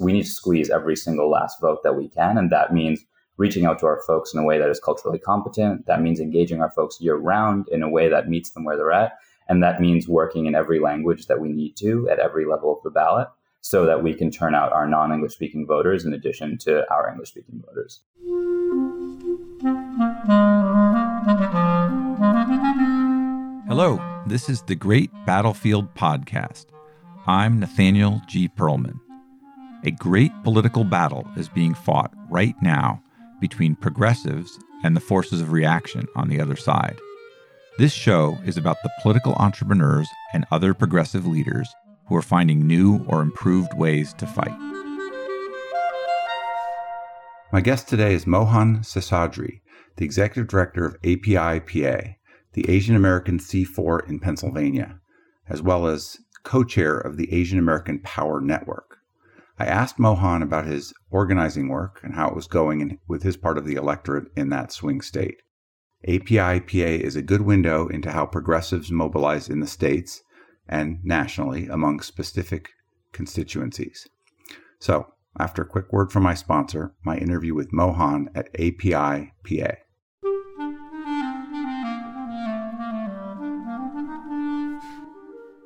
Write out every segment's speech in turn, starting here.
we need to squeeze every single last vote that we can. And that means reaching out to our folks in a way that is culturally competent. That means engaging our folks year round in a way that meets them where they're at. And that means working in every language that we need to at every level of the ballot so that we can turn out our non English speaking voters in addition to our English speaking voters. Hello, this is the Great Battlefield Podcast. I'm Nathaniel G. Pearlman. A great political battle is being fought right now between progressives and the forces of reaction on the other side. This show is about the political entrepreneurs and other progressive leaders who are finding new or improved ways to fight. My guest today is Mohan Seshadri, the executive director of API PA, the Asian American C4 in Pennsylvania, as well as co chair of the Asian American Power Network. I asked Mohan about his organizing work and how it was going in, with his part of the electorate in that swing state. API PA is a good window into how progressives mobilize in the states and nationally among specific constituencies. So, after a quick word from my sponsor, my interview with Mohan at API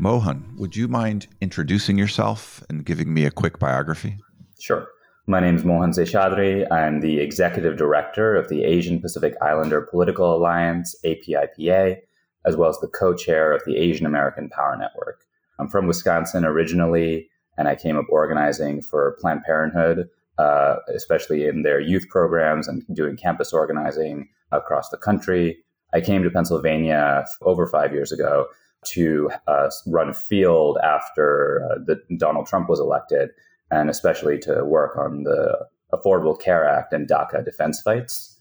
Mohan, would you mind introducing yourself and giving me a quick biography? Sure. My name is Mohan Seshadri. I'm the executive director of the Asian Pacific Islander Political Alliance, APIPA, as well as the co chair of the Asian American Power Network. I'm from Wisconsin originally, and I came up organizing for Planned Parenthood, uh, especially in their youth programs and doing campus organizing across the country. I came to Pennsylvania over five years ago to uh, run field after uh, the, Donald Trump was elected, and especially to work on the Affordable Care Act and DACA defense fights.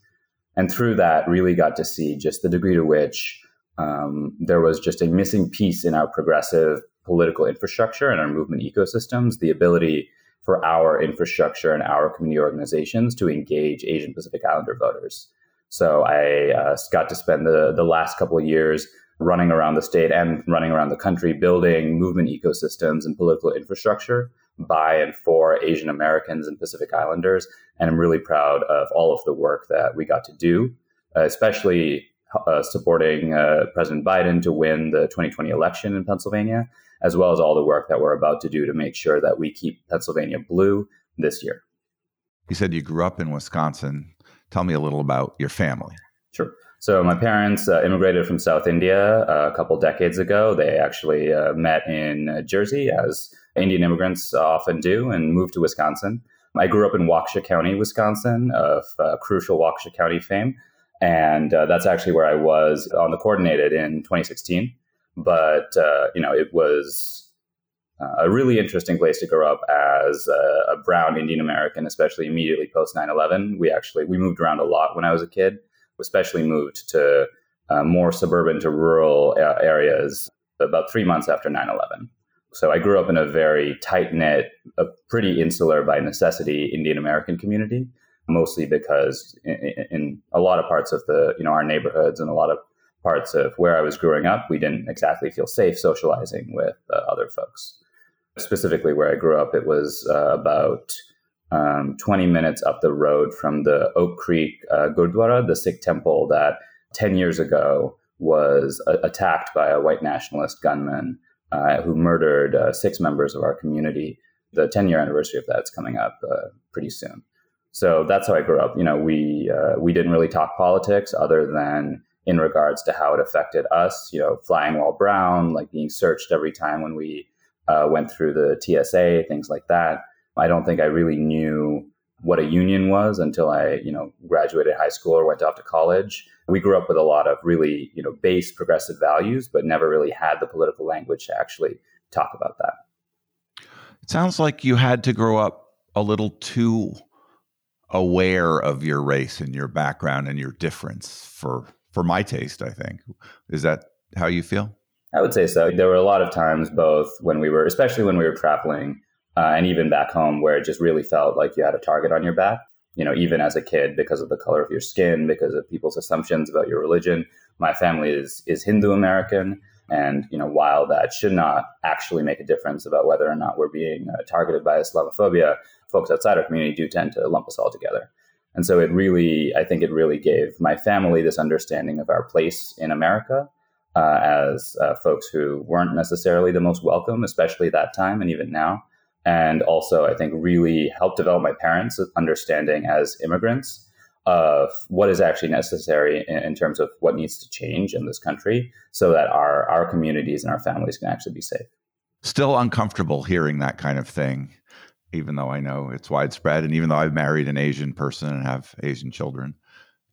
And through that, really got to see just the degree to which um, there was just a missing piece in our progressive political infrastructure and our movement ecosystems the ability for our infrastructure and our community organizations to engage Asian Pacific Islander voters. So I uh, got to spend the, the last couple of years running around the state and running around the country, building movement ecosystems and political infrastructure by and for Asian Americans and Pacific Islanders. And I'm really proud of all of the work that we got to do, uh, especially uh, supporting uh, President Biden to win the 2020 election in Pennsylvania, as well as all the work that we're about to do to make sure that we keep Pennsylvania blue this year. You said you grew up in Wisconsin. Tell me a little about your family. Sure. So my parents uh, immigrated from South India uh, a couple decades ago. They actually uh, met in uh, Jersey, as Indian immigrants often do, and moved to Wisconsin. I grew up in Waukesha County, Wisconsin, of uh, crucial Waukesha County fame, and uh, that's actually where I was on the coordinated in 2016. But you know, it was a really interesting place to grow up as a, a brown Indian American, especially immediately post 9/11. We actually we moved around a lot when I was a kid especially moved to uh, more suburban to rural uh, areas about three months after 9 11. So I grew up in a very tight knit, a pretty insular by necessity Indian American community, mostly because in, in, a lot of parts of the, you know, our neighborhoods and a lot of parts of where I was growing up, we didn't exactly feel safe socializing with uh, other folks. Specifically, where I grew up, it was uh, about um, 20 minutes up the road from the Oak Creek uh, Gurdwara, the Sikh temple that 10 years ago was uh, attacked by a white nationalist gunman uh, who murdered uh, six members of our community. The 10 year anniversary of that's coming up uh, pretty soon. So that's how I grew up. You know, we we didn't really talk politics other than in regards to how it affected us. You know, flying while brown, like being searched every time when we went through the TSA, things like that. I don't think I really knew what a union was until I, you know, graduated high school or went off to college. We grew up with a lot of really, you know, base progressive values, but never really had the political language to actually talk about that. It sounds like you had to grow up a little too aware of your race and your background and your difference for for my taste i think is that how you feel i would say so there were a lot of times both when we were especially when we were traveling uh, and even back home where it just really felt like you had a target on your back you know even as a kid because of the color of your skin because of people's assumptions about your religion my family is is hindu american and you know while that should not actually make a difference about whether or not we're being uh, targeted by islamophobia folks outside our community do tend to lump us all together. And so it really, I think it really gave my family this understanding of our place in America uh, as uh, folks who weren't necessarily the most welcome, especially that time and even now. And also, I think really helped develop my parents' understanding as immigrants of what is actually necessary in, in terms of what needs to change in this country so that our, our communities and our families can actually be safe. Still uncomfortable hearing that kind of thing even though I know it's widespread, and even though I've married an Asian person and have Asian children.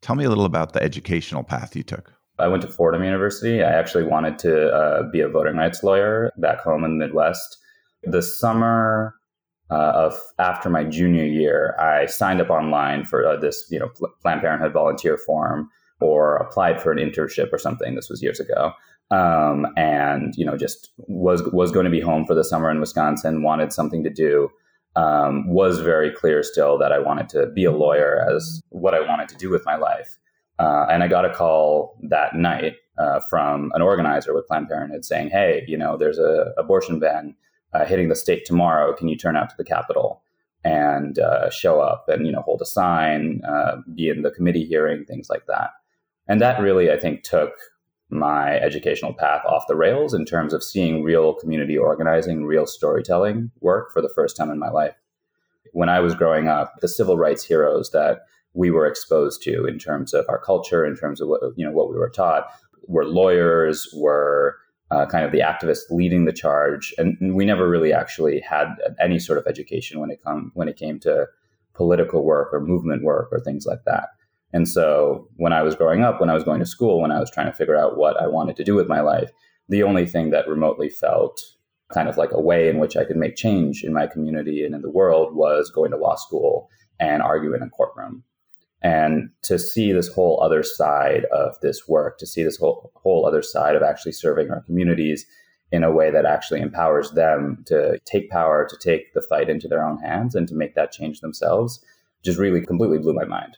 Tell me a little about the educational path you took. I went to Fordham University. I actually wanted to uh, be a voting rights lawyer back home in the Midwest. The summer uh, of after my junior year, I signed up online for uh, this, you know, Planned Parenthood volunteer form, or applied for an internship or something. This was years ago, um, and you know, just was was going to be home for the summer in Wisconsin. Wanted something to do um, was very clear still that I wanted to be a lawyer as what I wanted to do with my life. Uh, and I got a call that night uh, from an organizer with Planned Parenthood saying, "Hey, you know, there's a abortion ban uh, hitting the state tomorrow. Can you turn out to the Capitol and uh, show up and you know hold a sign, uh, be in the committee hearing, things like that?" And that really, I think, took my educational path off the rails in terms of seeing real community organizing, real storytelling work for the first time in my life. When I was growing up, the civil rights heroes that we were exposed to in terms of our culture, in terms of what you know what we were taught, were lawyers, were uh, kind of the activists leading the charge, and we never really actually had any sort of education when it come when it came to political work or movement work or things like that. And so when I was growing up, when I was going to school, when I was trying to figure out what I wanted to do with my life, the only thing that remotely felt kind of like a way in which I could make change in my community and in the world was going to law school and arguing in a courtroom. And to see this whole other side of this work, to see this whole, whole other side of actually serving our communities in a way that actually empowers them to take power, to take the fight into their own hands and to make that change themselves, just really completely blew my mind.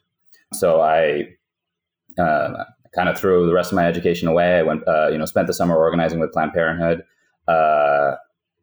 So I uh, kind of threw the rest of my education away. I went, uh, you know, spent the summer organizing with Planned Parenthood. Uh,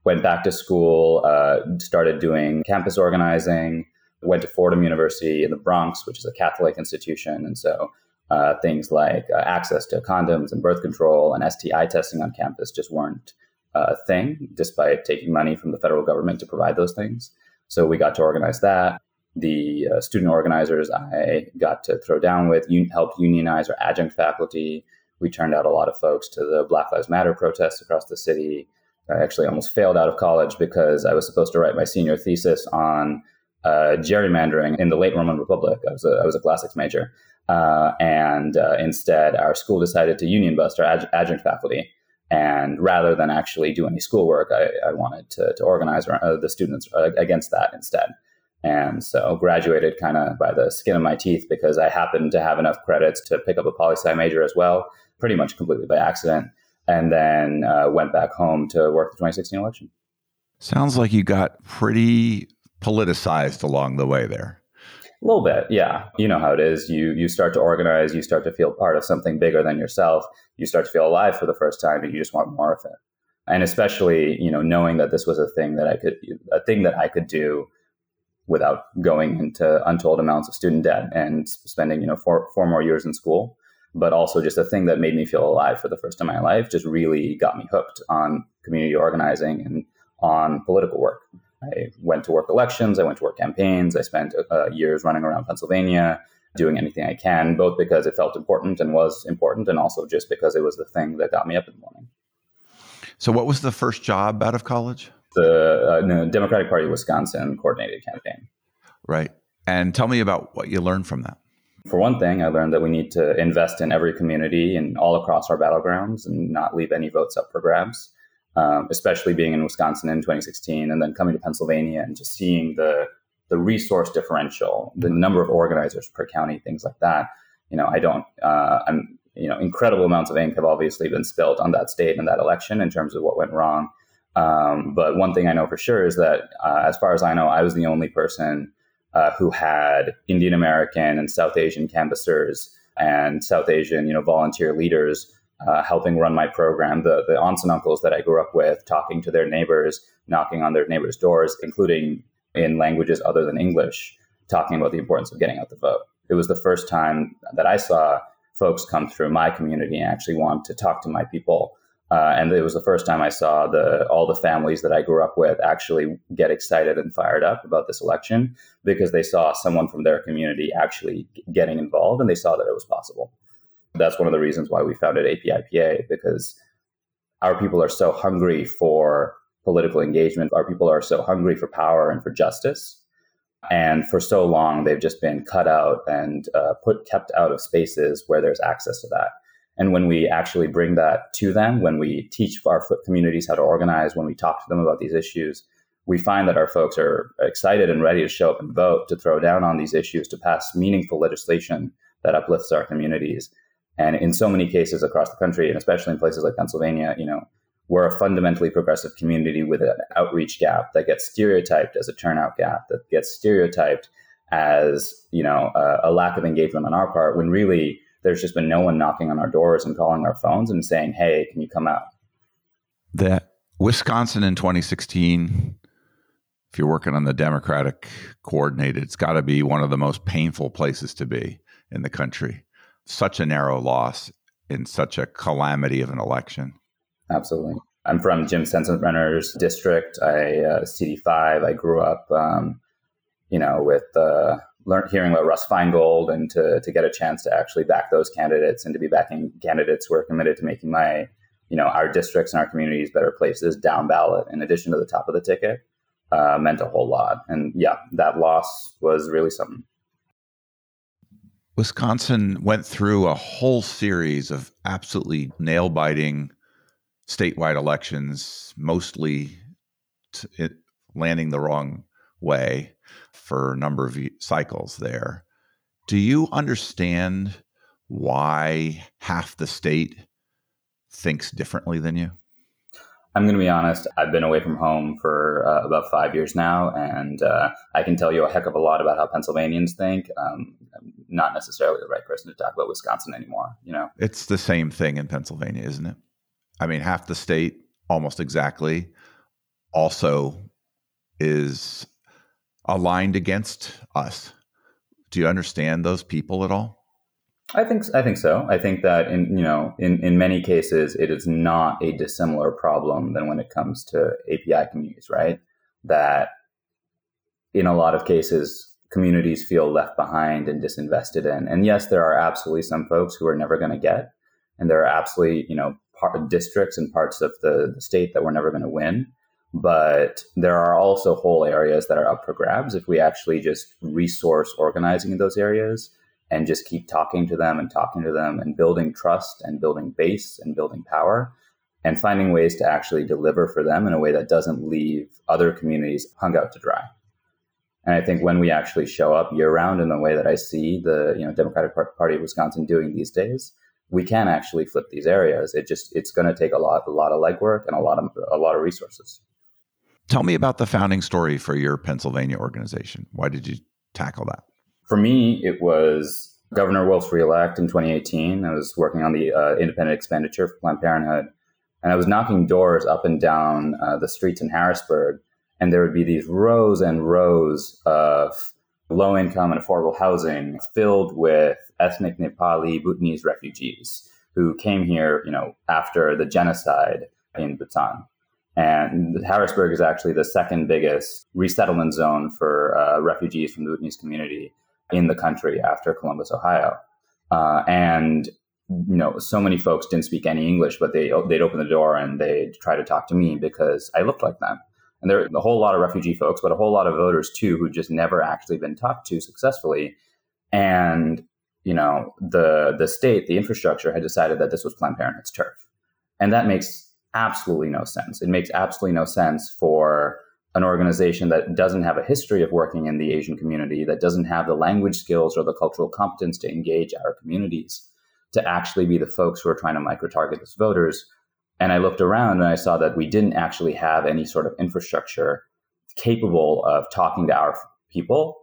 went back to school, uh, started doing campus organizing. Went to Fordham University in the Bronx, which is a Catholic institution, and so uh, things like uh, access to condoms and birth control and STI testing on campus just weren't a thing, despite taking money from the federal government to provide those things. So we got to organize that the uh, student organizers I got to throw down with un- helped unionize our adjunct faculty. We turned out a lot of folks to the Black Lives Matter protests across the city. I actually almost failed out of college because I was supposed to write my senior thesis on uh, gerrymandering in the late Roman Republic. I was a, I was a classics major. Uh, and uh, instead, our school decided to union bust our adj- adjunct faculty. And rather than actually do any schoolwork, I, I wanted to, to organize uh, the students uh, against that instead. And so graduated kind of by the skin of my teeth because I happened to have enough credits to pick up a poli sci major as well, pretty much completely by accident. And then uh, went back home to work the 2016 election. Sounds like you got pretty politicized along the way there. A little bit, yeah. You know how it is. You you start to organize. You start to feel part of something bigger than yourself. You start to feel alive for the first time, and you just want more of it. And especially, you know, knowing that this was a thing that I could, a thing that I could do without going into untold amounts of student debt and spending you know four, four more years in school but also just a thing that made me feel alive for the first time in my life just really got me hooked on community organizing and on political work i went to work elections i went to work campaigns i spent uh, years running around pennsylvania doing anything i can both because it felt important and was important and also just because it was the thing that got me up in the morning so what was the first job out of college the uh, no, Democratic Party of Wisconsin coordinated campaign. Right. And tell me about what you learned from that. For one thing, I learned that we need to invest in every community and all across our battlegrounds and not leave any votes up for grabs. Um, especially being in Wisconsin in 2016 and then coming to Pennsylvania and just seeing the the resource differential, the number of organizers per county, things like that. You know, I don't. Uh, I'm. You know, incredible amounts of ink have obviously been spilled on that state and that election in terms of what went wrong. Um, but one thing I know for sure is that, uh, as far as I know, I was the only person uh, who had Indian American and South Asian canvassers and South Asian, you know, volunteer leaders uh, helping run my program. The the aunts and uncles that I grew up with, talking to their neighbors, knocking on their neighbors' doors, including in languages other than English, talking about the importance of getting out the vote. It was the first time that I saw folks come through my community and actually want to talk to my people uh, and it was the first time I saw the all the families that I grew up with actually get excited and fired up about this election because they saw someone from their community actually getting involved and they saw that it was possible. That's one of the reasons why we founded APIPA because our people are so hungry for political engagement. Our people are so hungry for power and for justice. And for so long, they've just been cut out and uh, put kept out of spaces where there's access to that. And when we actually bring that to them, when we teach our communities how to organize, when we talk to them about these issues, we find that our folks are excited and ready to show up and vote to throw down on these issues, to pass meaningful legislation that uplifts our communities. And in so many cases across the country, and especially in places like Pennsylvania, you know, we're a fundamentally progressive community with an outreach gap that gets stereotyped as a turnout gap, that gets stereotyped as, you know, a, a lack of engagement on our part, when really there's just been no one knocking on our doors and calling our phones and saying, "Hey, can you come out?" That Wisconsin in 2016 if you're working on the Democratic coordinated, it's got to be one of the most painful places to be in the country. Such a narrow loss in such a calamity of an election. Absolutely. I'm from Jim Sensenbrenner's district. I uh, CD5. I grew up, um, you know, with uh, hearing about Russ Feingold and to, to get a chance to actually back those candidates and to be backing candidates who are committed to making my, you know, our districts and our communities better places down ballot in addition to the top of the ticket uh, meant a whole lot. And yeah, that loss was really something. Wisconsin went through a whole series of absolutely nail biting statewide elections, mostly landing the wrong way for a number of cycles there. Do you understand why half the state thinks differently than you? I'm going to be honest. I've been away from home for uh, about five years now, and uh, I can tell you a heck of a lot about how Pennsylvanians think. Um, I'm not necessarily the right person to talk about Wisconsin anymore. You know, it's the same thing in Pennsylvania, isn't it? I mean, half the state, almost exactly, also is aligned against us. Do you understand those people at all? I think I think so. I think that in you know in, in many cases it is not a dissimilar problem than when it comes to API communities, right? That in a lot of cases communities feel left behind and disinvested in. And yes, there are absolutely some folks who are never going to get, and there are absolutely you know districts and parts of the, the state that we're never going to win. But there are also whole areas that are up for grabs if we actually just resource organizing in those areas and just keep talking to them and talking to them and building trust and building base and building power and finding ways to actually deliver for them in a way that doesn't leave other communities hung out to dry. And I think when we actually show up year round in the way that I see the you know Democratic Party of Wisconsin doing these days, we can actually flip these areas. It just it's going to take a lot a lot of legwork and a lot of a lot of resources. Tell me about the founding story for your Pennsylvania organization. Why did you tackle that? For me, it was Governor Wolf's reelect in 2018. I was working on the uh, independent expenditure for Planned Parenthood, and I was knocking doors up and down uh, the streets in Harrisburg, and there would be these rows and rows of low income and affordable housing filled with ethnic Nepali Bhutanese refugees who came here, you know, after the genocide in Bhutan. And Harrisburg is actually the second biggest resettlement zone for uh, refugees from the Bhutanese community in the country after Columbus, Ohio. Uh, and you know, so many folks didn't speak any English, but they they'd open the door and they'd try to talk to me because I looked like them. And there are a whole lot of refugee folks, but a whole lot of voters too who just never actually been talked to successfully. And you know, the the state, the infrastructure had decided that this was Planned Parenthood's turf, and that makes absolutely no sense. It makes absolutely no sense for an organization that doesn't have a history of working in the Asian community, that doesn't have the language skills or the cultural competence to engage our communities, to actually be the folks who are trying to micro target as voters. And I looked around and I saw that we didn't actually have any sort of infrastructure capable of talking to our people,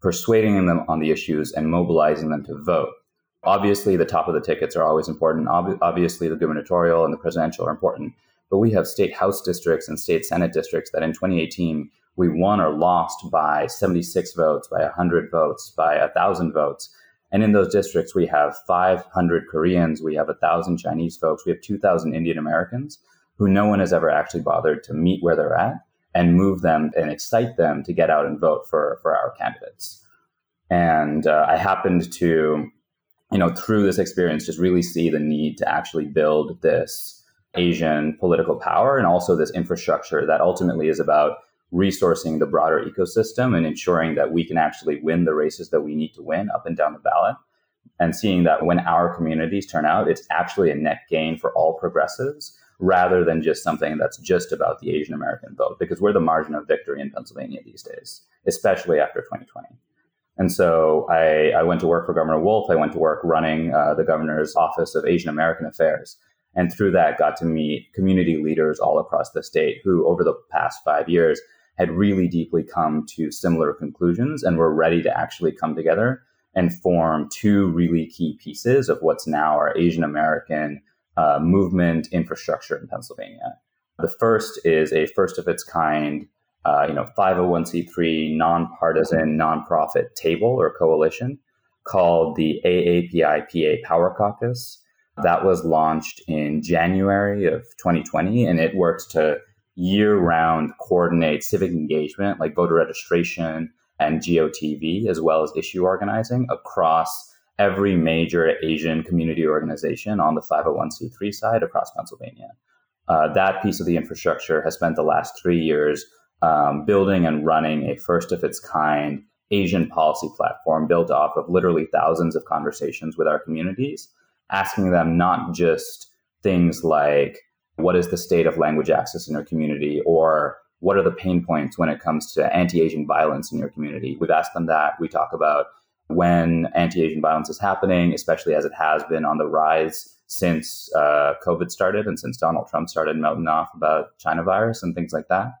persuading them on the issues, and mobilizing them to vote. Obviously, the top of the tickets are always important. Ob- obviously, the gubernatorial and the presidential are important. But we have state house districts and state senate districts that in 2018 we won or lost by 76 votes, by 100 votes, by 1,000 votes. And in those districts, we have 500 Koreans, we have 1,000 Chinese folks, we have 2,000 Indian Americans who no one has ever actually bothered to meet where they're at and move them and excite them to get out and vote for, for our candidates. And uh, I happened to, you know, through this experience, just really see the need to actually build this Asian political power and also this infrastructure that ultimately is about resourcing the broader ecosystem and ensuring that we can actually win the races that we need to win up and down the ballot. And seeing that when our communities turn out, it's actually a net gain for all progressives rather than just something that's just about the Asian American vote, because we're the margin of victory in Pennsylvania these days, especially after 2020. And so I, I went to work for Governor Wolf. I went to work running uh, the governor's office of Asian American Affairs and through that got to meet community leaders all across the state who over the past five years had really deeply come to similar conclusions and were ready to actually come together and form two really key pieces of what's now our asian american uh, movement infrastructure in pennsylvania. The first is a first of its kind uh, you know 501c3 nonpartisan nonprofit table or coalition called the AAPI-PA Power Caucus that was launched in January of 2020, and it works to year round coordinate civic engagement like voter registration and GOTV, as well as issue organizing across every major Asian community organization on the 501c3 side across Pennsylvania. Uh, that piece of the infrastructure has spent the last three years um, building and running a first of its kind Asian policy platform built off of literally thousands of conversations with our communities asking them not just things like what is the state of language access in your community? Or what are the pain points when it comes to anti-asian violence in your community? We've asked them that. We talk about when anti-asian violence is happening especially as it has been on the rise since uh, covid started and since donald trump started melting off about china virus and things like that.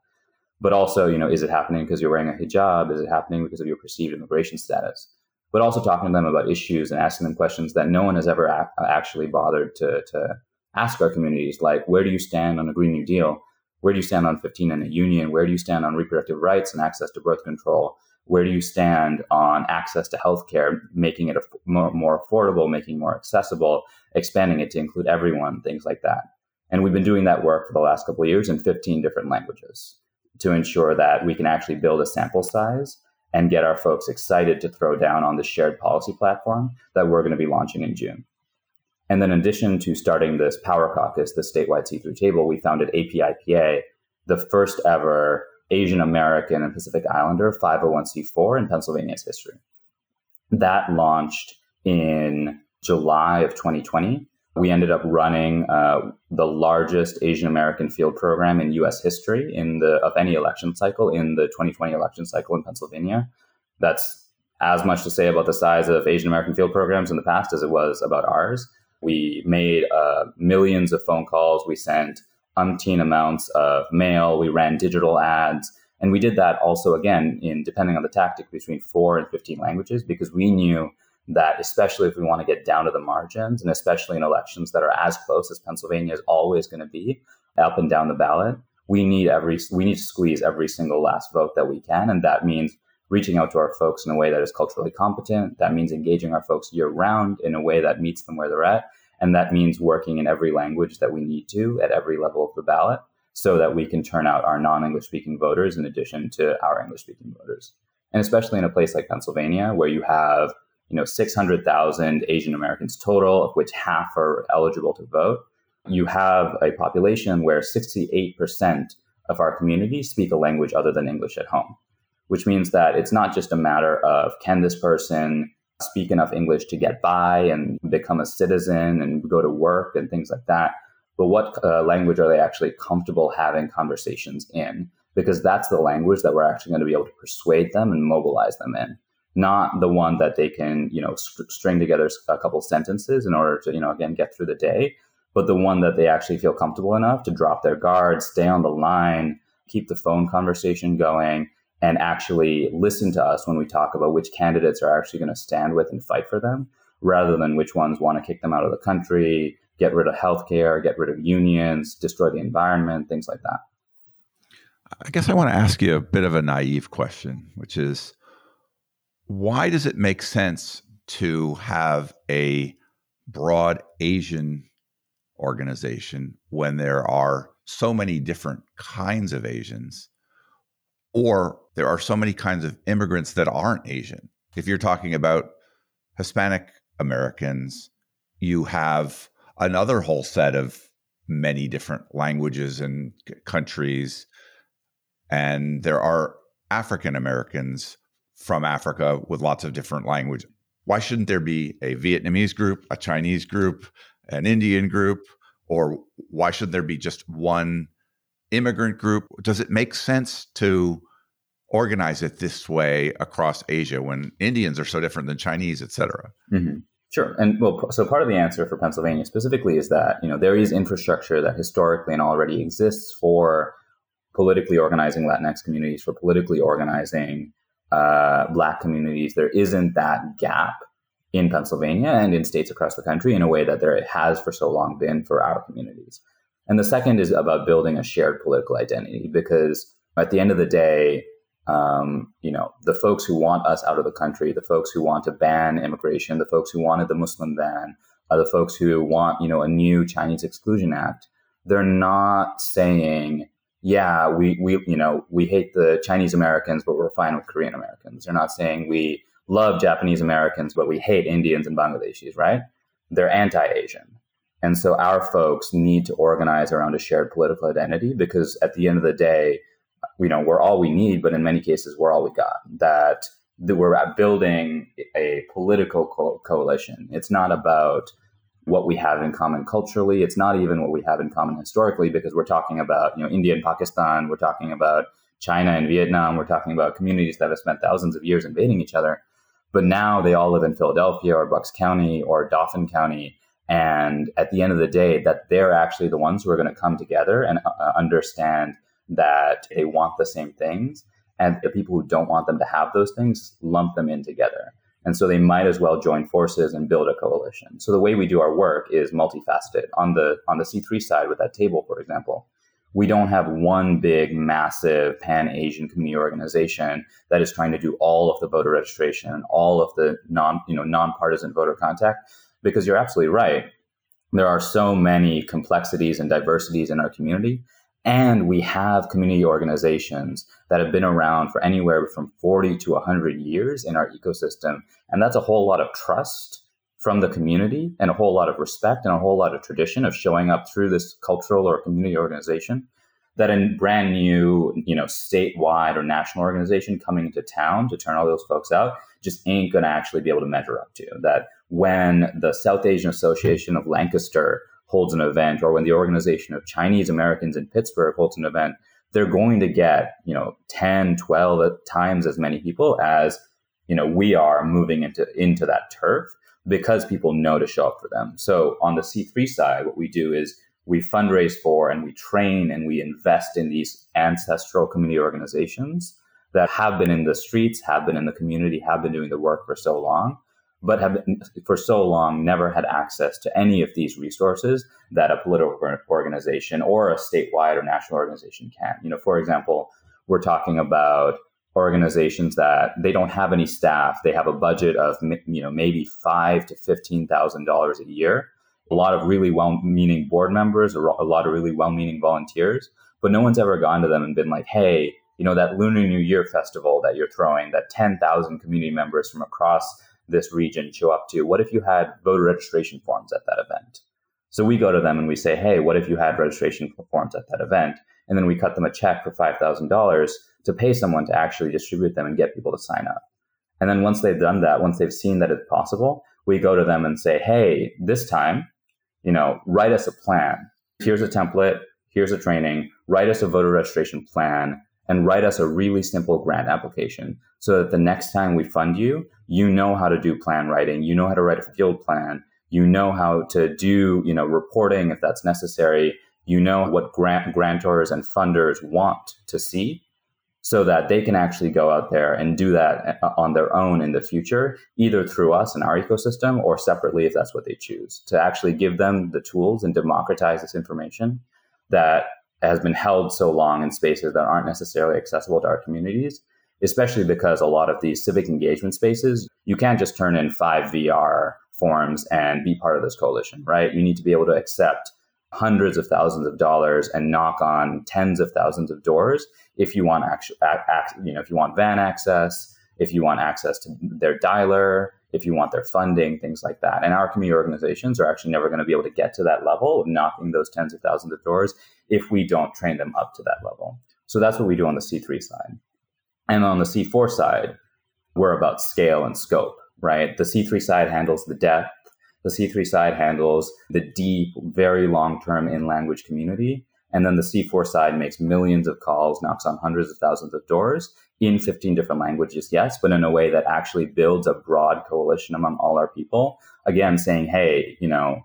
But also you know is it happening because you're wearing a hijab? Is it happening because of your perceived immigration status but also talking to them about issues and asking them questions that no one has ever a- actually bothered to, to ask our communities, like where do you stand on a Green New Deal? Where do you stand on 15 and a union? Where do you stand on reproductive rights and access to birth control? Where do you stand on access to healthcare, making it more, more affordable, making more accessible, expanding it to include everyone, things like that. And we've been doing that work for the last couple of years in 15 different languages to ensure that we can actually build a sample size and get our folks excited to throw down on the shared policy platform that we're going to be launching in June. And then, in addition to starting this Power Caucus, the statewide C3 table, we founded APIPA, the first ever Asian American and Pacific Islander 501c4 in Pennsylvania's history. That launched in July of 2020 we ended up running uh, the largest Asian American field program in U.S. history in the of any election cycle in the 2020 election cycle in Pennsylvania. That's as much to say about the size of Asian American field programs in the past as it was about ours. We made uh, millions of phone calls. We sent umpteen amounts of mail. We ran digital ads. And we did that also, again, in depending on the tactic, between four and 15 languages, because we knew that especially if we want to get down to the margins and especially in elections that are as close as Pennsylvania is always going to be up and down the ballot, we need every we need to squeeze every single last vote that we can and that means reaching out to our folks in a way that is culturally competent, that means engaging our folks year round in a way that meets them where they're at, and that means working in every language that we need to at every level of the ballot so that we can turn out our non-English speaking voters in addition to our English speaking voters. And especially in a place like Pennsylvania where you have you know 600,000 Asian Americans total, of which half are eligible to vote. You have a population where 68% of our community speak a language other than English at home, which means that it's not just a matter of can this person speak enough English to get by and become a citizen and go to work and things like that. but what uh, language are they actually comfortable having conversations in? Because that's the language that we're actually going to be able to persuade them and mobilize them in, not the one that they can, you know, st- string together a couple sentences in order to, you know, again, get through the day, but the one that they actually feel comfortable enough to drop their guard, stay on the line, keep the phone conversation going, and actually listen to us when we talk about which candidates are actually going to stand with and fight for them, rather than which ones want to kick them out of the country, get rid of healthcare, get rid of unions, destroy the environment, things like that. I guess I want to ask you a bit of a naive question, which is why does it make sense to have a broad Asian organization when there are so many different kinds of Asians, or there are so many kinds of immigrants that aren't Asian. If you're talking about Hispanic Americans, you have another whole set of many different languages and countries. And there are African Americans from Africa with lots of different language. Why shouldn't there be a Vietnamese group, a Chinese group, an Indian group, or why shouldn't there be just one immigrant group? Does it make sense to organize it this way across Asia when Indians are so different than Chinese, et cetera? Mm-hmm. Sure. And well, so part of the answer for Pennsylvania specifically is that, you know, there is infrastructure that historically and already exists for politically organizing Latinx communities, for politically organizing uh, Black communities. There isn't that gap in Pennsylvania and in states across the country in a way that there has for so long been for our communities. And the second is about building a shared political identity because at the end of the day, um, you know, the folks who want us out of the country, the folks who want to ban immigration, the folks who wanted the Muslim ban, are the folks who want, you know, a new Chinese Exclusion Act. They're not saying, yeah, we, we, you know, we hate the Chinese Americans, but we're fine with Korean Americans. They're not saying we love Japanese Americans, but we hate Indians and Bangladeshis, right? They're anti-Asian. And so our folks need to organize around a shared political identity because at the end of the day, you know, we're all we need, but in many cases, we're all we got. That, that we're building a political co- coalition. It's not about what we have in common culturally. It's not even what we have in common historically, because we're talking about, you know, India and Pakistan. We're talking about China and Vietnam. We're talking about communities that have spent thousands of years invading each other. But now they all live in Philadelphia or Bucks County or Dauphin County. And at the end of the day, that they're actually the ones who are going to come together and uh, understand that they want the same things. And the people who don't want them to have those things lump them in together. And so they might as well join forces and build a coalition. So the way we do our work is multifaceted. On the on the C3 side with that table, for example, we don't have one big, massive pan Asian community organization that is trying to do all of the voter registration all of the non, you know, nonpartisan voter contact. Because you're absolutely right. There are so many complexities and diversities in our community. And we have community organizations that have been around for anywhere from 40 to 100 years in our ecosystem. And that's a whole lot of trust from the community and a whole lot of respect and a whole lot of tradition of showing up through this cultural or community organization that a brand new, you know, statewide or national organization coming into town to turn all those folks out just ain't going to actually be able to measure up to. That when the South Asian Association of Lancaster holds an event or when the organization of Chinese Americans in Pittsburgh holds an event, they're going to get, you know, 10, 12 times as many people as, you know, we are moving into into that turf because people know to show up for them. So on the C3 side, what we do is we fundraise for and we train and we invest in these ancestral community organizations that have been in the streets, have been in the community, have been doing the work for so long, but have for so long never had access to any of these resources that a political organization or a statewide or national organization can. You know, for example, we're talking about organizations that they don't have any staff. They have a budget of you know maybe five to fifteen thousand dollars a year. A lot of really well-meaning board members, a lot of really well-meaning volunteers, but no one's ever gone to them and been like, "Hey, you know that Lunar New Year festival that you're throwing, that ten thousand community members from across this region show up to. What if you had voter registration forms at that event?" So we go to them and we say, "Hey, what if you had registration forms at that event?" And then we cut them a check for five thousand dollars to pay someone to actually distribute them and get people to sign up. And then once they've done that, once they've seen that it's possible, we go to them and say, hey, this time, you know, write us a plan here's a template, here's a training, write us a voter registration plan, and write us a really simple grant application so that the next time we fund you, you know how to do plan writing, you know how to write a field plan, you know how to do, you know, reporting if that's necessary, you know what grant grantors and funders want to see so that they can actually go out there and do that uh, on their own in the future, either through us and our ecosystem or separately if that's what they choose, to actually give them the tools and democratize this information that has been held so long in spaces that aren't necessarily accessible to our communities, especially because a lot of these civic engagement spaces, you can't just turn in five VR forms and be part of this coalition, right? You need to be able to accept hundreds of thousands of dollars and knock on tens of thousands of doors if you want actual, you know, if you want van access, if you want access to their dialer, if you want their funding, things like that. And our community organizations are actually never going to be able to get to that level of knocking those tens of thousands of doors if we don't train them up to that level. So that's what we do on the C3 side. And on the C4 side, we're about scale and scope, right? The C3 side handles the depth. The C3 side handles the deep, very long term in language community. And then the C4 side makes millions of calls, knocks on hundreds of thousands of doors in 15 different languages, yes, but in a way that actually builds a broad coalition among all our people. Again, saying, hey, you know,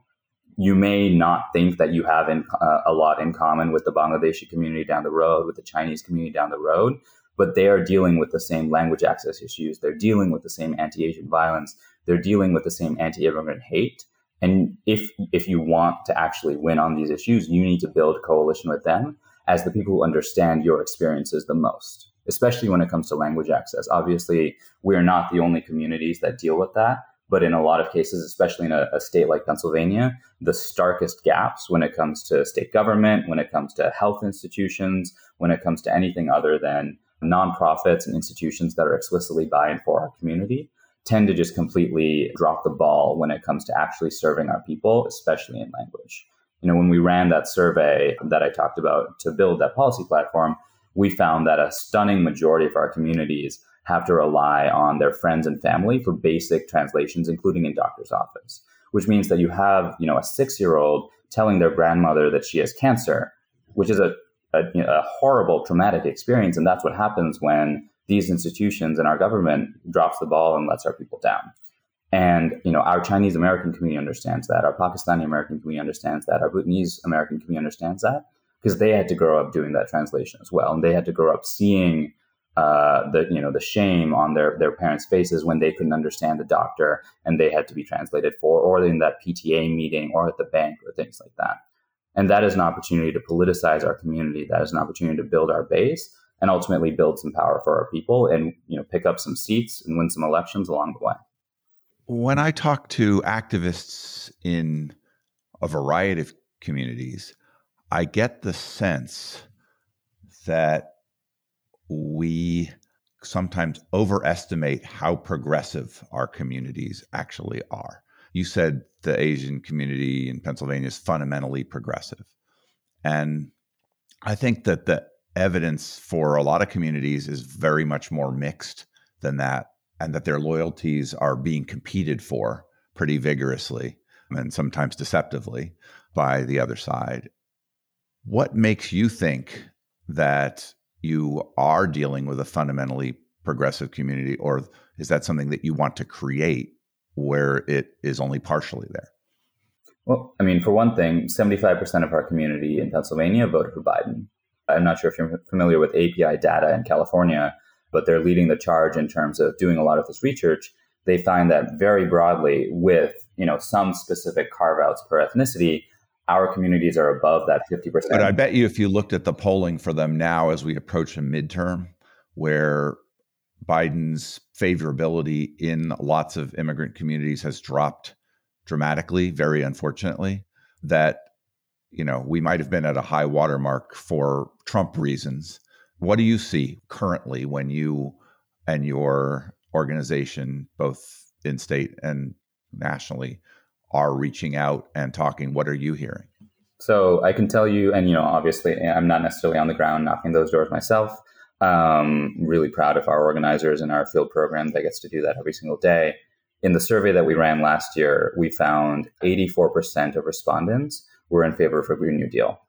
you may not think that you have in, uh, a lot in common with the Bangladeshi community down the road, with the Chinese community down the road, but they are dealing with the same language access issues. They're dealing with the same anti Asian violence. They're dealing with the same anti immigrant hate. And if if you want to actually win on these issues, you need to build coalition with them as the people who understand your experiences the most, especially when it comes to language access. Obviously, we are not the only communities that deal with that, but in a lot of cases, especially in a, a state like Pennsylvania, the starkest gaps when it comes to state government, when it comes to health institutions, when it comes to anything other than nonprofits and institutions that are explicitly by and for our community tend to just completely drop the ball when it comes to actually serving our people, especially in language. You know, when we ran that survey that I talked about to build that policy platform, we found that a stunning majority of our communities have to rely on their friends and family for basic translations, including in doctor's office, which means that you have, you know, a six year old telling their grandmother that she has cancer, which is a, a, a horrible, traumatic experience. And that's what happens when these institutions and our government drops the ball and lets our people down. And you know, our Chinese American community understands that. Our Pakistani American community understands that. Our Bhutanese American community understands that because they had to grow up doing that translation as well, and they had to grow up seeing uh, the you know the shame on their their parents' faces when they couldn't understand the doctor and they had to be translated for, or in that PTA meeting, or at the bank, or things like that. And that is an opportunity to politicize our community. That is an opportunity to build our base and ultimately build some power for our people and you know pick up some seats and win some elections along the way. When I talk to activists in a variety of communities, I get the sense that we sometimes overestimate how progressive our communities actually are. You said the Asian community in Pennsylvania is fundamentally progressive. And I think that the evidence for a lot of communities is very much more mixed than that, and that their loyalties are being competed for pretty vigorously and sometimes deceptively by the other side. What makes you think that you are dealing with a fundamentally progressive community, or is that something that you want to create where it is only partially there? Well, I mean, for one thing, 75% of our community in Pennsylvania voted for Biden. I'm not sure if you're familiar with API data in California, but they're leading the charge in terms of doing a lot of this research. They find that very broadly, with you know some specific carve outs per ethnicity, our communities are above that 50%. But I bet you if you looked at the polling for them now as we approach a midterm, where Biden's favorability in lots of immigrant communities has dropped dramatically, very unfortunately, that you know, we might have been at a high watermark for Trump reasons. What do you see currently when you and your organization, both in state and nationally, are reaching out and talking? What are you hearing? So I can tell you, and you know, obviously, I'm not necessarily on the ground knocking those doors myself. Um, really proud of our organizers and our field program that gets to do that every single day. In the survey that we ran last year, we found 84% of respondents were in favor of a Green New Deal.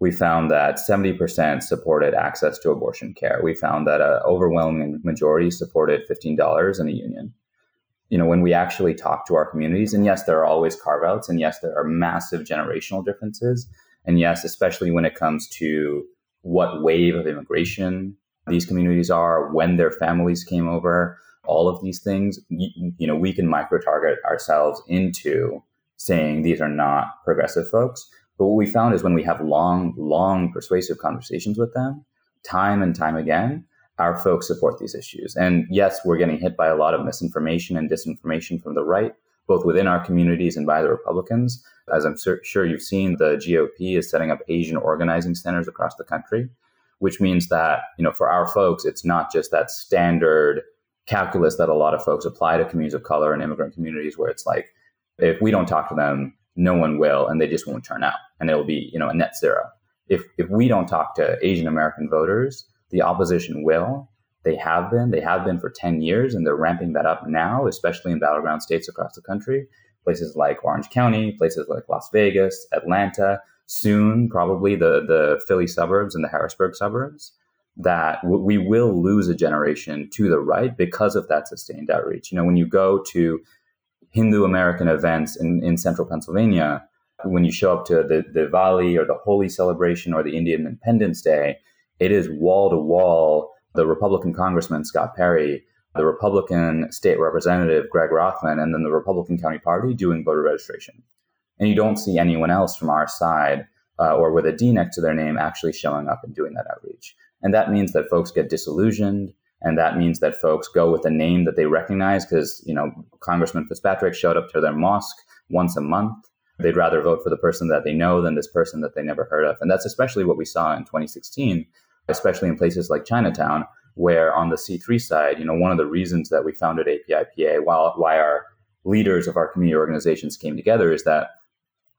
We found that 70% supported access to abortion care. We found that an overwhelming majority supported $15 in a union. You know, when we actually talk to our communities, and yes, there are always carve outs, and yes, there are massive generational differences. And yes, especially when it comes to what wave of immigration these communities are, when their families came over, all of these things, you, you know, we can micro target ourselves into saying these are not progressive folks. But what we found is when we have long, long persuasive conversations with them, time and time again, our folks support these issues. And yes, we're getting hit by a lot of misinformation and disinformation from the right, both within our communities and by the Republicans. As I'm sure you've seen, the GOP is setting up Asian organizing centers across the country, which means that, you know, for our folks, it's not just that standard calculus that a lot of folks apply to communities of color and immigrant communities where it's like, if we don't talk to them, no one will, and they just won't turn out, and it'll be, you know, a net zero. If, if we don't talk to Asian American voters, the opposition will, they have been. They have been for 10 years, and they're ramping that up now, especially in battleground states across the country. Places like Orange County, places like Las Vegas, Atlanta, soon probably the, the Philly suburbs and the Harrisburg suburbs, that we will lose a generation to the right because of that sustained outreach. You know, when you go to Hindu American events in, in central Pennsylvania, when you show up to the, the Diwali or the Holi celebration or the Indian Independence Day, it is wall to wall the Republican Congressman Scott Perry, the Republican State Representative Greg Rothman, and then the Republican County Party doing voter registration. And you don't see anyone else from our side uh, or with a D next to their name actually showing up and doing that outreach. And that means that folks get disillusioned. And that means that folks go with a name that they recognize because, you know, Congressman Fitzpatrick showed up to their mosque once a month. They'd rather vote for the person that they know than this person that they never heard of. And that's especially what we saw in 2016 especially in places like Chinatown, where on the C3 side, you know, one of the reasons that we founded APIPA, while, why our leaders of our community organizations came together is that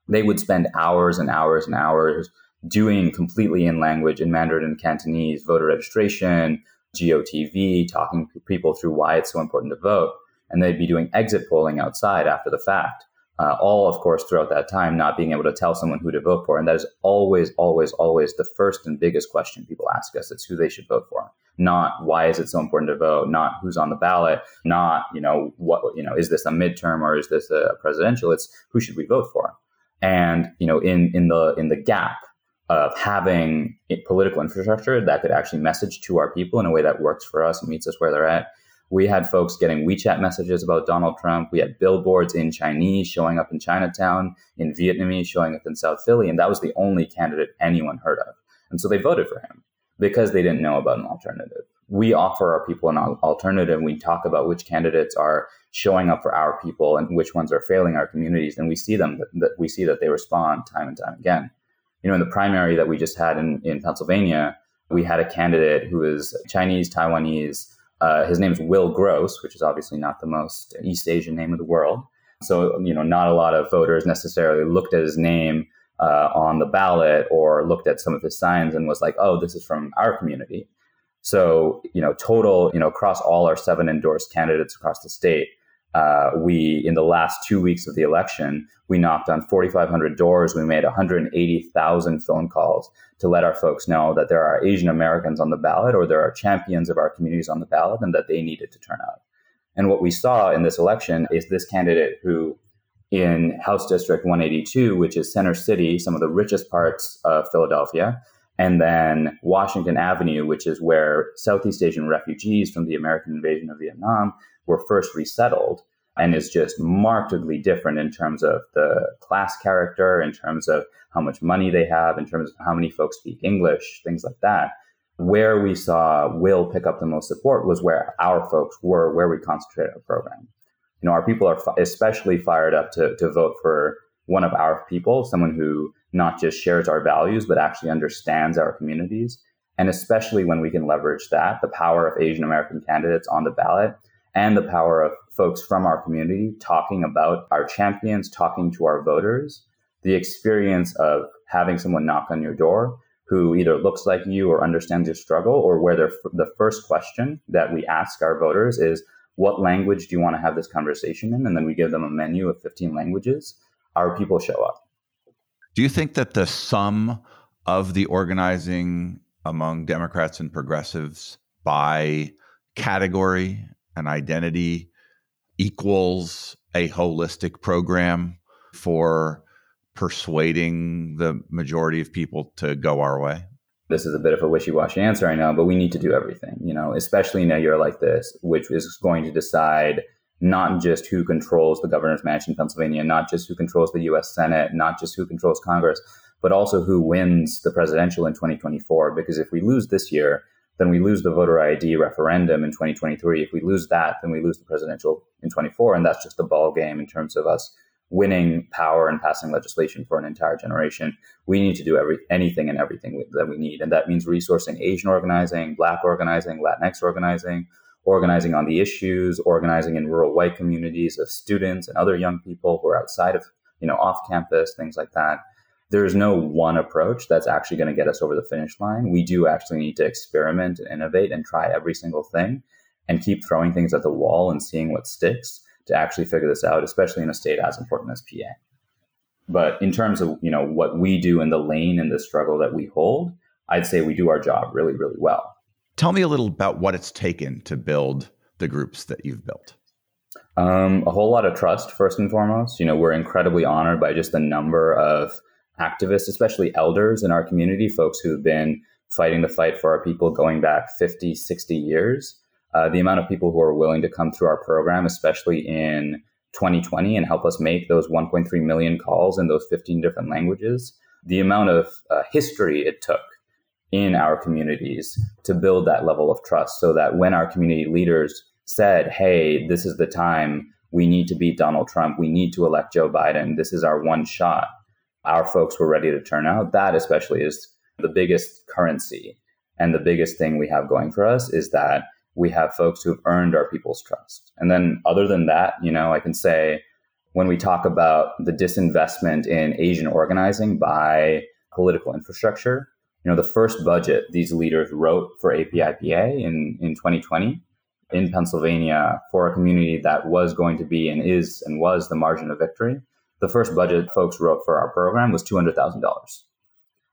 they would spend hours and hours and hours doing completely in language in Mandarin and Cantonese voter registration, GOTV, talking to people through why it's so important to vote. And they'd be doing exit polling outside after the fact uh, all, of course, throughout that time, not being able to tell someone who to vote for. And that is always, always, always the first and biggest question people ask us. It's who they should vote for, not why is it so important to vote, not who's on the ballot, not, you know, what, you know, is this a midterm or is this a presidential? It's who should we vote for? And, you know, in, in the, in the gap of having political infrastructure that could actually message to our people in a way that works for us and meets us where they're at, we had folks getting WeChat messages about Donald Trump. We had billboards in Chinese showing up in Chinatown, in Vietnamese showing up in South Philly. And that was the only candidate anyone heard of. And so they voted for him because they didn't know about an alternative. We offer our people an alternative. We talk about which candidates are showing up for our people and which ones are failing our communities. And we see them that we see that they respond time and time again. You know, in the primary that we just had in, in Pennsylvania, we had a candidate who is Chinese, Taiwanese, uh, his name is Will Gross, which is obviously not the most East Asian name of the world. So, you know, not a lot of voters necessarily looked at his name uh, on the ballot or looked at some of his signs and was like, oh, this is from our community. So, you know, total, you know, across all our seven endorsed candidates across the state, uh, we, in the last two weeks of the election, we knocked on 4,500 doors. We made 180,000 phone calls to let our folks know that there are Asian Americans on the ballot or there are champions of our communities on the ballot and that they needed to turn out. And what we saw in this election is this candidate who, in House District 182, which is Center City, some of the richest parts of Philadelphia, and then Washington Avenue, which is where Southeast Asian refugees from the American invasion of Vietnam were first resettled and is just markedly different in terms of the class character, in terms of how much money they have, in terms of how many folks speak English, things like that. Where we saw Will pick up the most support was where our folks were, where we concentrated our program. You know, our people are especially fired up to, to vote for one of our people, someone who not just shares our values, but actually understands our communities. And especially when we can leverage that, the power of Asian American candidates on the ballot and the power of folks from our community talking about our champions, talking to our voters, the experience of having someone knock on your door who either looks like you or understands your struggle, or where the first question that we ask our voters is, What language do you want to have this conversation in? And then we give them a menu of 15 languages. Our people show up. Do you think that the sum of the organizing among Democrats and progressives by category and identity equals a holistic program for persuading the majority of people to go our way? This is a bit of a wishy-washy answer, I know, but we need to do everything, you know, especially in a year like this, which is going to decide not just who controls the governor's mansion in Pennsylvania, not just who controls the US Senate, not just who controls Congress, but also who wins the presidential in 2024. Because if we lose this year, then we lose the voter ID referendum in 2023. If we lose that, then we lose the presidential in 24. And that's just a ball game in terms of us winning power and passing legislation for an entire generation. We need to do every, anything and everything that we need. And that means resourcing Asian organizing, Black organizing, Latinx organizing, organizing on the issues, organizing in rural white communities of students and other young people who are outside of, you know, off campus, things like that there's no one approach that's actually going to get us over the finish line. We do actually need to experiment and innovate and try every single thing and keep throwing things at the wall and seeing what sticks to actually figure this out, especially in a state as important as PA. But in terms of, you know, what we do in the lane and the struggle that we hold, I'd say we do our job really, really well. Tell me a little about what it's taken to build the groups that you've built. Um, a whole lot of trust, first and foremost. You know, we're incredibly honored by just the number of activists, especially elders in our community, folks who've been fighting the fight for our people going back 50, 60 years. Uh, the amount of people who are willing to come through our program, especially in 2020, and help us make those 1.3 million calls in those 15 different languages, the amount of uh, history it took in our communities to build that level of trust so that when our community leaders said, hey, this is the time we need to beat Donald Trump, we need to elect Joe Biden, this is our one shot our folks were ready to turn out. That especially is the biggest currency and the biggest thing we have going for us is that we have folks who have earned our people's trust. And then other than that, you know, I can say when we talk about the disinvestment in Asian organizing by political infrastructure, you know, the first budget these leaders wrote for APIPA in, in 2020 in Pennsylvania for a community that was going to be and is and was the margin of victory the first budget folks wrote for our program was $200,000.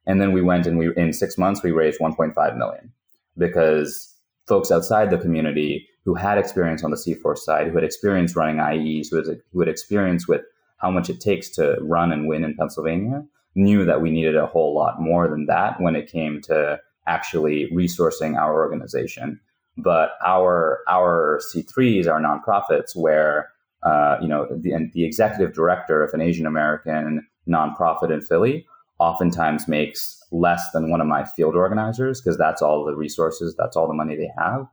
And then we went and we, in six months, we raised 1.5 million because folks outside the community who had experience on the C4 side, who had experience running IEs, who had, who had experience with how much it takes to run and win in Pennsylvania, knew that we needed a whole lot more than that when it came to actually resourcing our organization. But our our C3s, our nonprofits, where uh, you know, the, the executive director of an Asian American nonprofit in Philly oftentimes makes less than one of my field organizers because that's all the resources, that's all the money they have.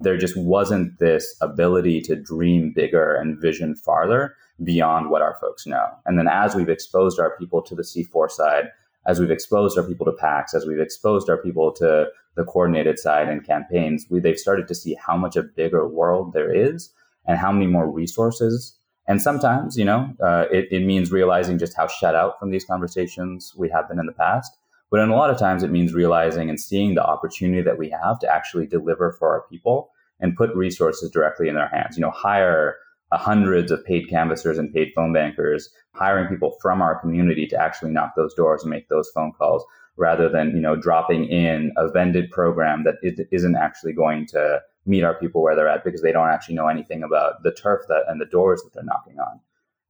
There just wasn't this ability to dream bigger and vision farther beyond what our folks know. And then as we've exposed our people to the C4 side, as we've exposed our people to PACs, as we've exposed our people to the coordinated side and campaigns, we, they've started to see how much a bigger world there is and how many more resources. And sometimes, you know, uh, it, it means realizing just how shut out from these conversations we have been in the past. But in a lot of times, it means realizing and seeing the opportunity that we have to actually deliver for our people and put resources directly in their hands. You know, hire hundreds of paid canvassers and paid phone bankers, hiring people from our community to actually knock those doors and make those phone calls, rather than you know dropping in a vended program that isn't actually going to meet our people where they're at because they don't actually know anything about the turf that and the doors that they're knocking on.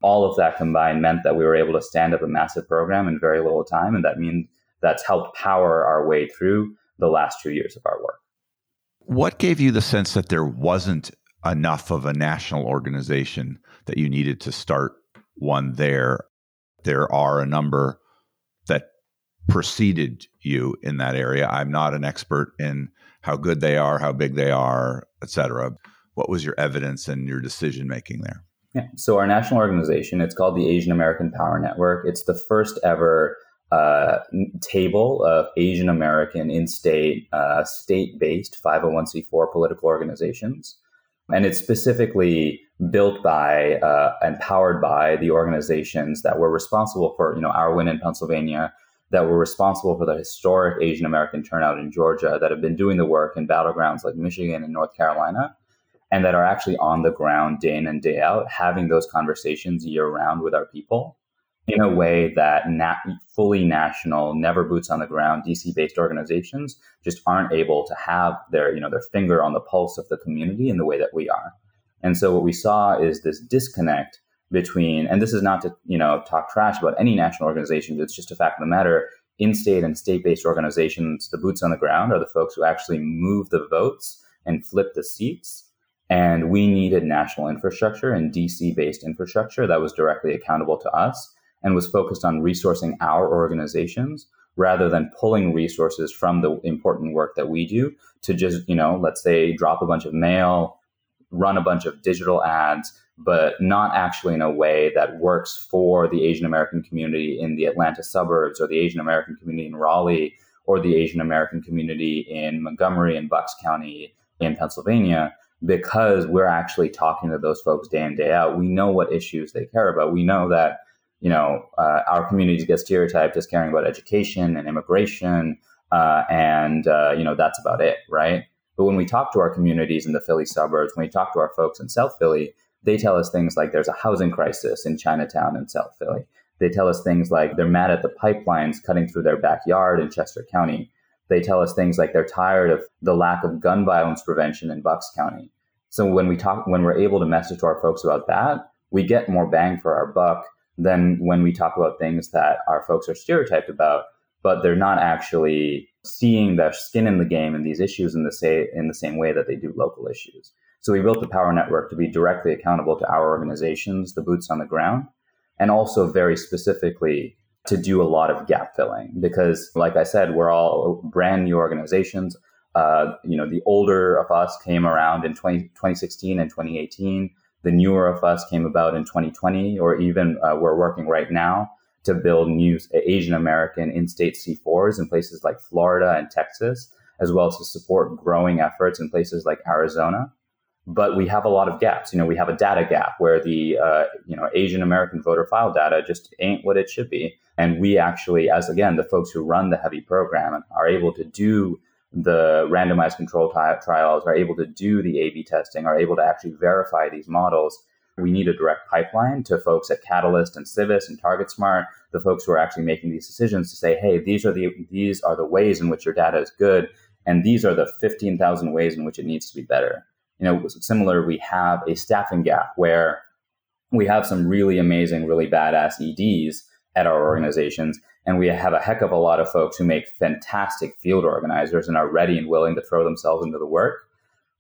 All of that combined meant that we were able to stand up a massive program in very little time, and that means that's helped power our way through the last two years of our work. What gave you the sense that there wasn't enough of a national organization that you needed to start one there? There are a number that preceded you in that area. I'm not an expert in how good they are, how big they are, et cetera. What was your evidence and your decision making there? Yeah. So our national organization, it's called the Asian American Power Network. It's the first ever uh, table of Asian American in-state, uh, state-based 501c4 political organizations, and it's specifically built by uh, and powered by the organizations that were responsible for, you know, our win in Pennsylvania, that were responsible for the historic Asian American turnout in Georgia that have been doing the work in battlegrounds like Michigan and North Carolina, and that are actually on the ground day in and day out, having those conversations year round with our people. in a way that na- fully national, never boots on the ground, DC based organizations just aren't able to have their, you know, their finger on the pulse of the community in the way that we are. And so what we saw is this disconnect between, and this is not to, you know, talk trash about any national organization, it's just a fact of the matter. In state and state based organizations, the boots on the ground are the folks who actually move the votes and flip the seats. And we needed national infrastructure and DC based infrastructure that was directly accountable to us and was focused on resourcing our organizations rather than pulling resources from the important work that we do to just, you know, let's say drop a bunch of mail, run a bunch of digital ads, but not actually in a way that works for the Asian American community in the Atlanta suburbs or the Asian American community in Raleigh or the Asian American community in Montgomery and Bucks County in Pennsylvania because we're actually talking to those folks day in day out. We know what issues they care about. We know that you know uh, our communities get stereotyped as caring about education and immigration, uh, and uh, you know that's about it, right? But when we talk to our communities in the Philly suburbs, when we talk to our folks in South Philly, they tell us things like there's a housing crisis in Chinatown in South Philly. They tell us things like they're mad at the pipelines cutting through their backyard in Chester County. They tell us things like they're tired of the lack of gun violence prevention in Bucks County. So when we talk, when we're able to message to our folks about that, we get more bang for our buck than when we talk about things that our folks are stereotyped about, but they're not actually seeing their skin in the game and these issues in the say in the same way that they do local issues. So we built the Power Network to be directly accountable to our organizations, the boots on the ground, and also very specifically to do a lot of gap filling because, like I said, we're all brand new organizations. Uh, you know, the older of us came around in 20, 2016 and 2018. The newer of us came about in 2020, or even uh, we're working right now to build new Asian American in-state C4s in places like Florida and Texas, as well as to support growing efforts in places like Arizona but we have a lot of gaps. You know, we have a data gap where the uh, you know Asian American voter file data just ain't what it should be, and we actually, as again the folks who run the heavy program, are able to do the randomized control t- trials, are able to do the A/B testing, are able to actually verify these models. We need a direct pipeline to folks at Catalyst and Civis and TargetSmart, the folks who are actually making these decisions to say, hey, these are the these are the ways in which your data is good, and these are the fifteen thousand ways in which it needs to be better you know, similar, we have a staffing gap where we have some really amazing, really badass EDs at our organizations. And we have a heck of a lot of folks who make fantastic field organizers and are ready and willing to throw themselves into the work.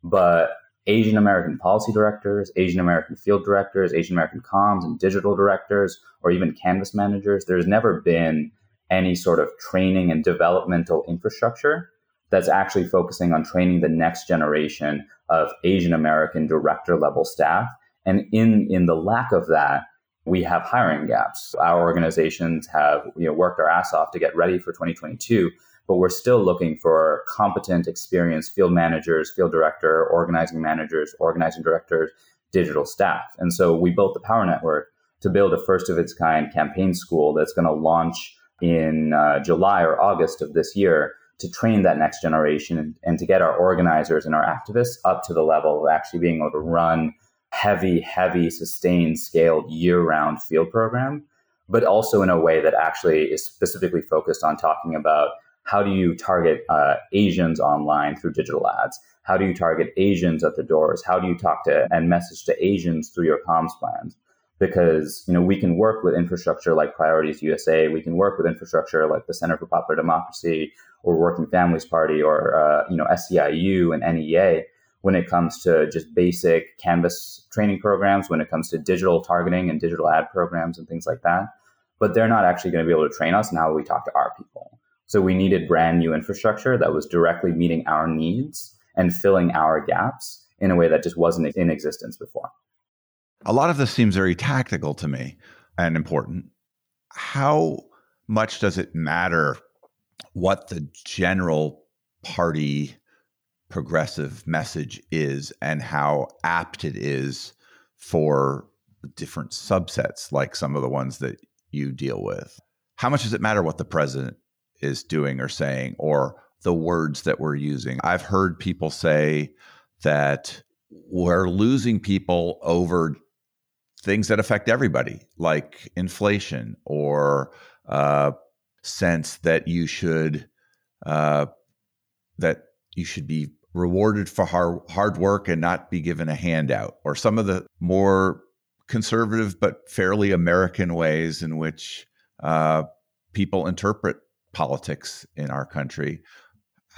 But Asian American policy directors, Asian American field directors, Asian American comms and digital directors, or even canvass managers, there's never been any sort of training and developmental infrastructure that's actually focusing on training the next generation of Asian American director level staff. And in, in the lack of that, we have hiring gaps. Our organizations have you know, worked our ass off to get ready for 2022, but we're still looking for competent, experienced field managers, field director, organizing managers, organizing directors, digital staff. And so we built the Power Network to build a first of its kind campaign school that's going to launch in uh, July or August of this year to train that next generation and, and to get our organizers and our activists up to the level of actually being able to run heavy, heavy, sustained, scaled year round field program, but also in a way that actually is specifically focused on talking about how do you target uh, Asians online through digital ads? How do you target Asians at the doors? How do you talk to and message to Asians through your comms plans? Because you know we can work with infrastructure like Priorities USA, we can work with infrastructure like the Center for Popular Democracy, or Working Families Party or uh, you know SEIU and NEA when it comes to just basic Canvass training programs, when it comes to digital targeting and digital ad programs and things like that. But they're not actually going to be able to train us now we talk to our people. So we needed brand new infrastructure that was directly meeting our needs and filling our gaps in a way that just wasn't in existence before. A lot of this seems very tactical to me and important. How much does it matter what the general party progressive message is and how apt it is for different subsets, like some of the ones that you deal with. How much does it matter what the president is doing or saying or the words that we're using? I've heard people say that we're losing people over things that affect everybody, like inflation or uh, sense that you should uh, that you should be rewarded for hard, hard work and not be given a handout, or some of the more conservative but fairly American ways in which uh, people interpret politics in our country.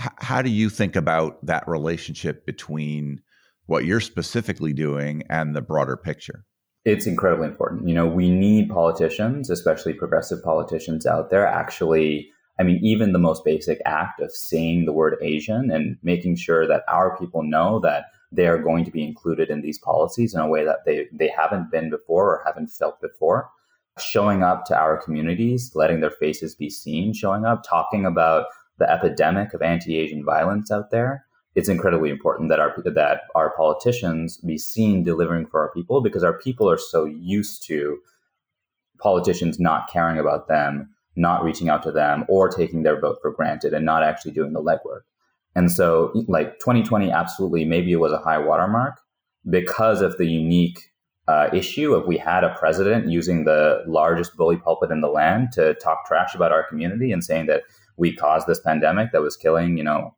H- how do you think about that relationship between what you're specifically doing and the broader picture? It's incredibly important. You know, we need politicians, especially progressive politicians out there, actually. I mean, even the most basic act of saying the word Asian and making sure that our people know that they are going to be included in these policies in a way that they, they haven't been before or haven't felt before. Showing up to our communities, letting their faces be seen, showing up, talking about the epidemic of anti Asian violence out there, it's incredibly important that our that our politicians be seen delivering for our people because our people are so used to politicians not caring about them, not reaching out to them, or taking their vote for granted and not actually doing the legwork. And so, like 2020, absolutely, maybe it was a high watermark because of the unique uh, issue of we had a president using the largest bully pulpit in the land to talk trash about our community and saying that we caused this pandemic that was killing, you know,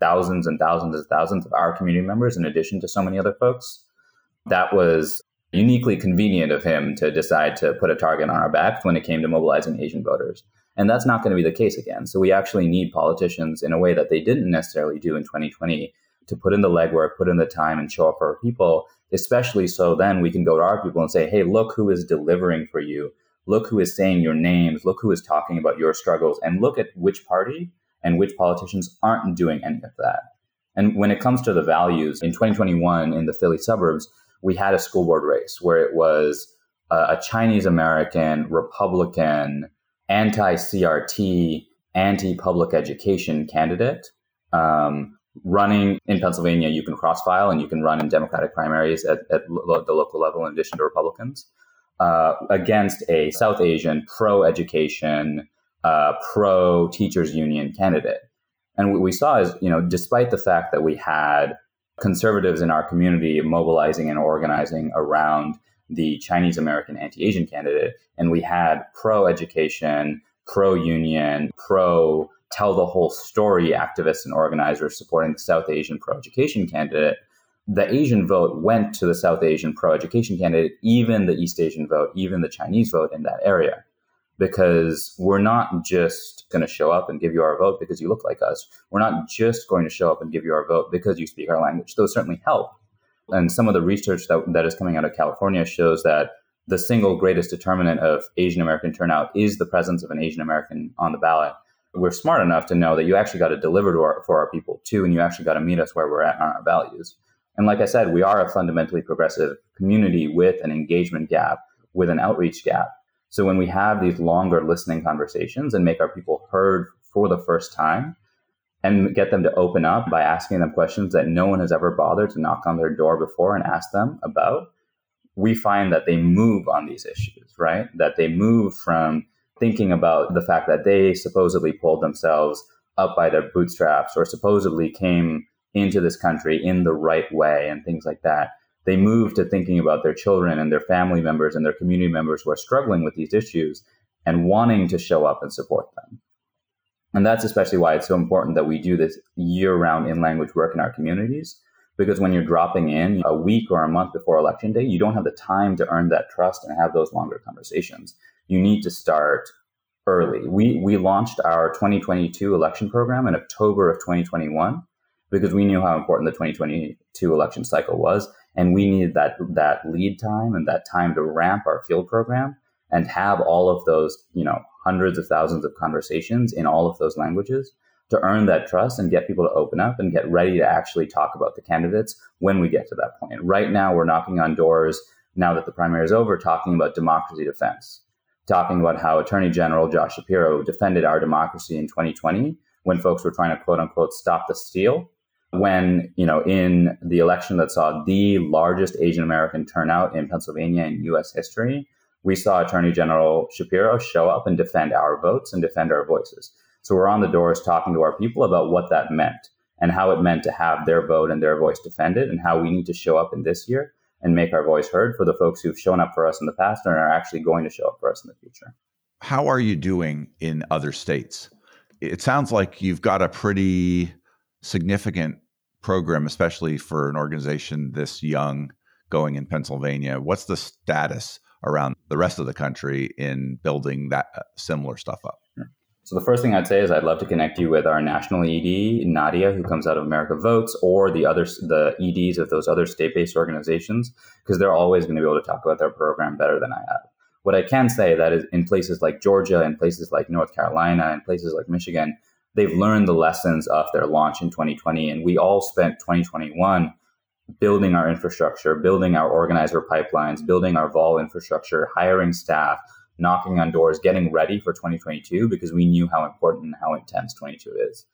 thousands and thousands and thousands of our community members in addition to so many other folks. That was uniquely convenient of him to decide to put a target on our backs when it came to mobilizing Asian voters. And that's not going to be the case again. So we actually need politicians in a way that they didn't necessarily do in 2020 to put in the legwork, put in the time, and show up for our people, especially so then we can go to our people and say, hey, look who is delivering for you. Look who is saying your names. Look who is talking about your struggles. And look at which party and which politicians aren't doing any of that. And when it comes to the values, in 2021 in the Philly suburbs, we had a school board race where it was a Chinese American, Republican, anti CRT, anti public education candidate um, running in Pennsylvania. You can cross file and you can run in Democratic primaries at, at lo- the local level in addition to Republicans uh, against a South Asian pro education, uh, pro teachers union candidate. And what we saw is, you know, despite the fact that we had conservatives in our community mobilizing and organizing around the Chinese American anti Asian candidate, and we had pro education, pro union, pro tell the whole story activists and organizers supporting the South Asian pro education candidate. The Asian vote went to the South Asian pro education candidate, even the East Asian vote, even the Chinese vote in that area because we're not just going to show up and give you our vote because you look like us. We're not just going to show up and give you our vote because you speak our language. Those certainly help. And some of the research that, that is coming out of California shows that the single greatest determinant of Asian American turnout is the presence of an Asian American on the ballot. We're smart enough to know that you actually got to deliver to our, for our people too, and you actually got to meet us where we're at on our values. And like I said, we are a fundamentally progressive community with an engagement gap, with an outreach gap. So when we have these longer listening conversations and make our people heard for the first time and get them to open up by asking them questions that no one has ever bothered to knock on their door before and ask them about, we find that they move on these issues, right? That they move from thinking about the fact that they supposedly pulled themselves up by their bootstraps or supposedly came into this country in the right way and things like that they move to thinking about their children and their family members and their community members who are struggling with these issues and wanting to show up and support them. And that's especially why it's so important that we do this year round in language work in our communities. Because when you're dropping in a week or a month before election day, you don't have the time to earn that trust and have those longer conversations. You need to start early. We, we launched our 2022 election program in October of 2021 because we knew how important the 2022 election cycle was and we needed that that lead time and that time to ramp our field program and have all of those you know hundreds of thousands of conversations in all of those languages to earn that trust and get people to open up and get ready to actually talk about the candidates when we get to that point. Right now we're knocking on doors now that the primary is over talking about democracy defense talking about how attorney general josh shapiro defended our democracy in 2020 when folks were trying to quote unquote stop the steal when, you know, in the election that saw the largest Asian American turnout in Pennsylvania in US history, we saw Attorney General Shapiro show up and defend our votes and defend our voices. So we're on the doors talking to our people about what that meant and how it meant to have their vote and their voice defended and how we need to show up in this year and make our voice heard for the folks who've shown up for us in the past and are actually going to show up for us in the future. How are you doing in other states? It sounds like you've got a pretty significant program, especially for an organization this young going in Pennsylvania. What's the status around the rest of the country in building that uh, similar stuff up? So the first thing I'd say is I'd love to connect you with our national ED, Nadia, who comes out of America Votes, or the other the EDs of those other state-based organizations, because they're always going to be able to talk about their program better than I have. What I can say that is in places like Georgia, in places like North Carolina, in places like Michigan, they've learned the lessons of their launch in 2020, and we all spent 2021 building our infrastructure, building our organizer pipelines, building our vol infrastructure, hiring staff, knocking on doors, getting ready for 2022 because we knew how important and how intense 22 is.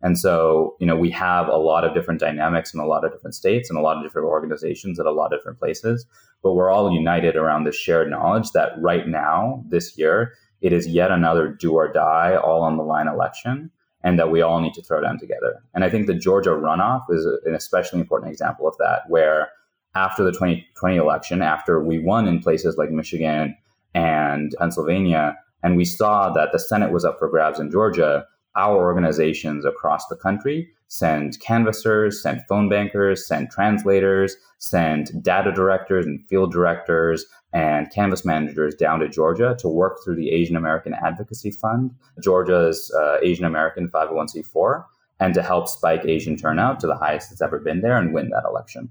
And so, you know, we have a lot of different dynamics in a lot of different states and a lot of different organizations at a lot of different places, but we're all united around this shared knowledge that right now, this year, it is yet another do or die, all on the line election, and that we all need to throw down together. And I think the Georgia runoff is an especially important example of that, where after the 2020 election, after we won in places like Michigan and Pennsylvania, and we saw that the Senate was up for grabs in Georgia, our organizations across the country send canvassers, send phone bankers, send translators, send data directors and field directors and canvass managers down to Georgia to work through the Asian American Advocacy Fund, Georgia's uh, Asian American 501c4, and to help spike Asian turnout to the highest it's ever been there and win that election.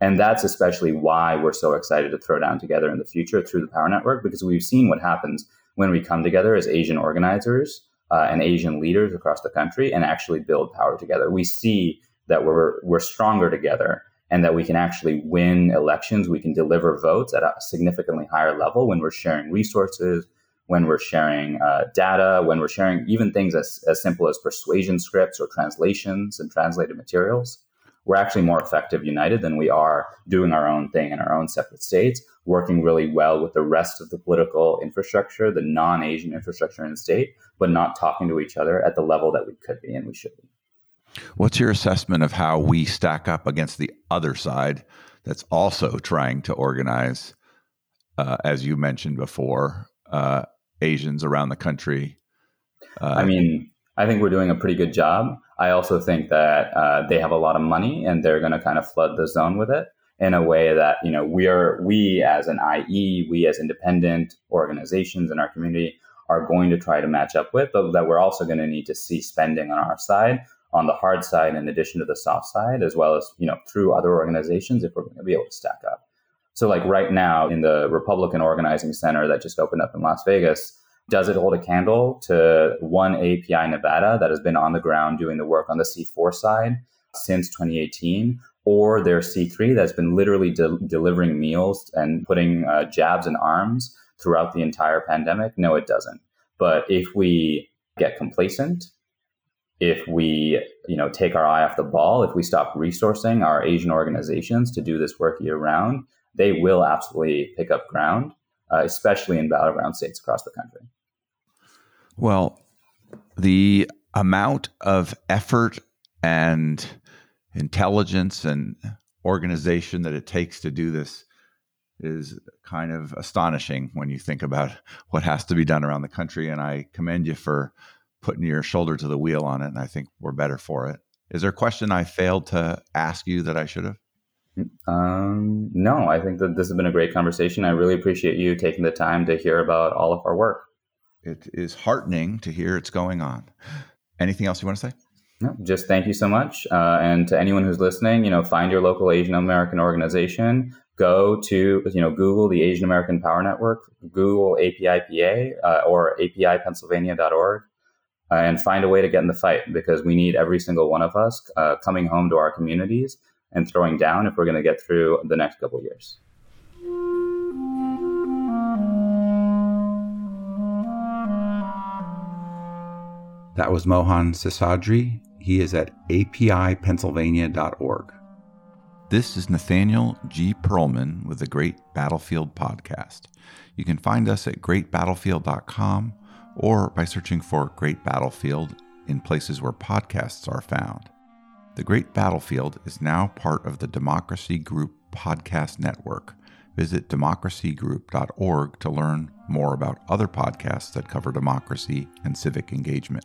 And that's especially why we're so excited to throw down together in the future through the Power Network, because we've seen what happens when we come together as Asian organizers uh, and Asian leaders across the country and actually build power together. We see that we're, we're stronger together and that we can actually win elections. We can deliver votes at a significantly higher level when we're sharing resources, when we're sharing uh, data, when we're sharing even things as, as simple as persuasion scripts or translations and translated materials we're actually more effective united than we are doing our own thing in our own separate states, working really well with the rest of the political infrastructure, the non Asian infrastructure in the state, but not talking to each other at the level that we could be and we should be. What's your assessment of how we stack up against the other side that's also trying to organize, uh, as you mentioned before, uh, Asians around the country? Uh, I mean, I think we're doing a pretty good job. I also think that uh, they have a lot of money and they're going to kind of flood the zone with it in a way that you know we are we as an IE, we as independent organizations in our community are going to try to match up with, but that we're also going to need to see spending on our side, on the hard side, in addition to the soft side, as well as you know through other organizations if we're going to be able to stack up. So like right now in the Republican Organizing Center that just opened up in Las Vegas does it hold a candle to one API Nevada that has been on the ground doing the work on the C4 side since 2018, or their C3 that's been literally de- delivering meals and putting uh, jabs and arms throughout the entire pandemic? No, it doesn't. But if we get complacent, if we you know take our eye off the ball, if we stop resourcing our Asian organizations to do this work year round, they will absolutely pick up ground, uh, especially in battleground states across the country. Well, the amount of effort and intelligence and organization that it takes to do this is kind of astonishing when you think about what has to be done around the country. And I commend you for putting your shoulder to the wheel on it. And I think we're better for it. Is there a question I failed to ask you that I should have? Um, no, I think that this has been a great conversation. I really appreciate you taking the time to hear about all of our work it is heartening to hear it's going on. Anything else you want to say? No, just thank you so much. Uh, and to anyone who's listening, you know, find your local Asian American organization. Go to, you know, Google the Asian American Power Network, Google APIPA uh, or APIPennsylvania.org, uh, and find a way to get in the fight because we need every single one of us uh, coming home to our communities and throwing down if we're going to get through the next couple years. That was Mohan Seshadri. He is at apipennsylvania.org. This is Nathaniel G. Pearlman with the Great Battlefield Podcast. You can find us at greatbattlefield.com or by searching for Great Battlefield in places where podcasts are found. The Great Battlefield is now part of the Democracy Group podcast network. Visit democracygroup.org to learn more about other podcasts that cover democracy and civic engagement.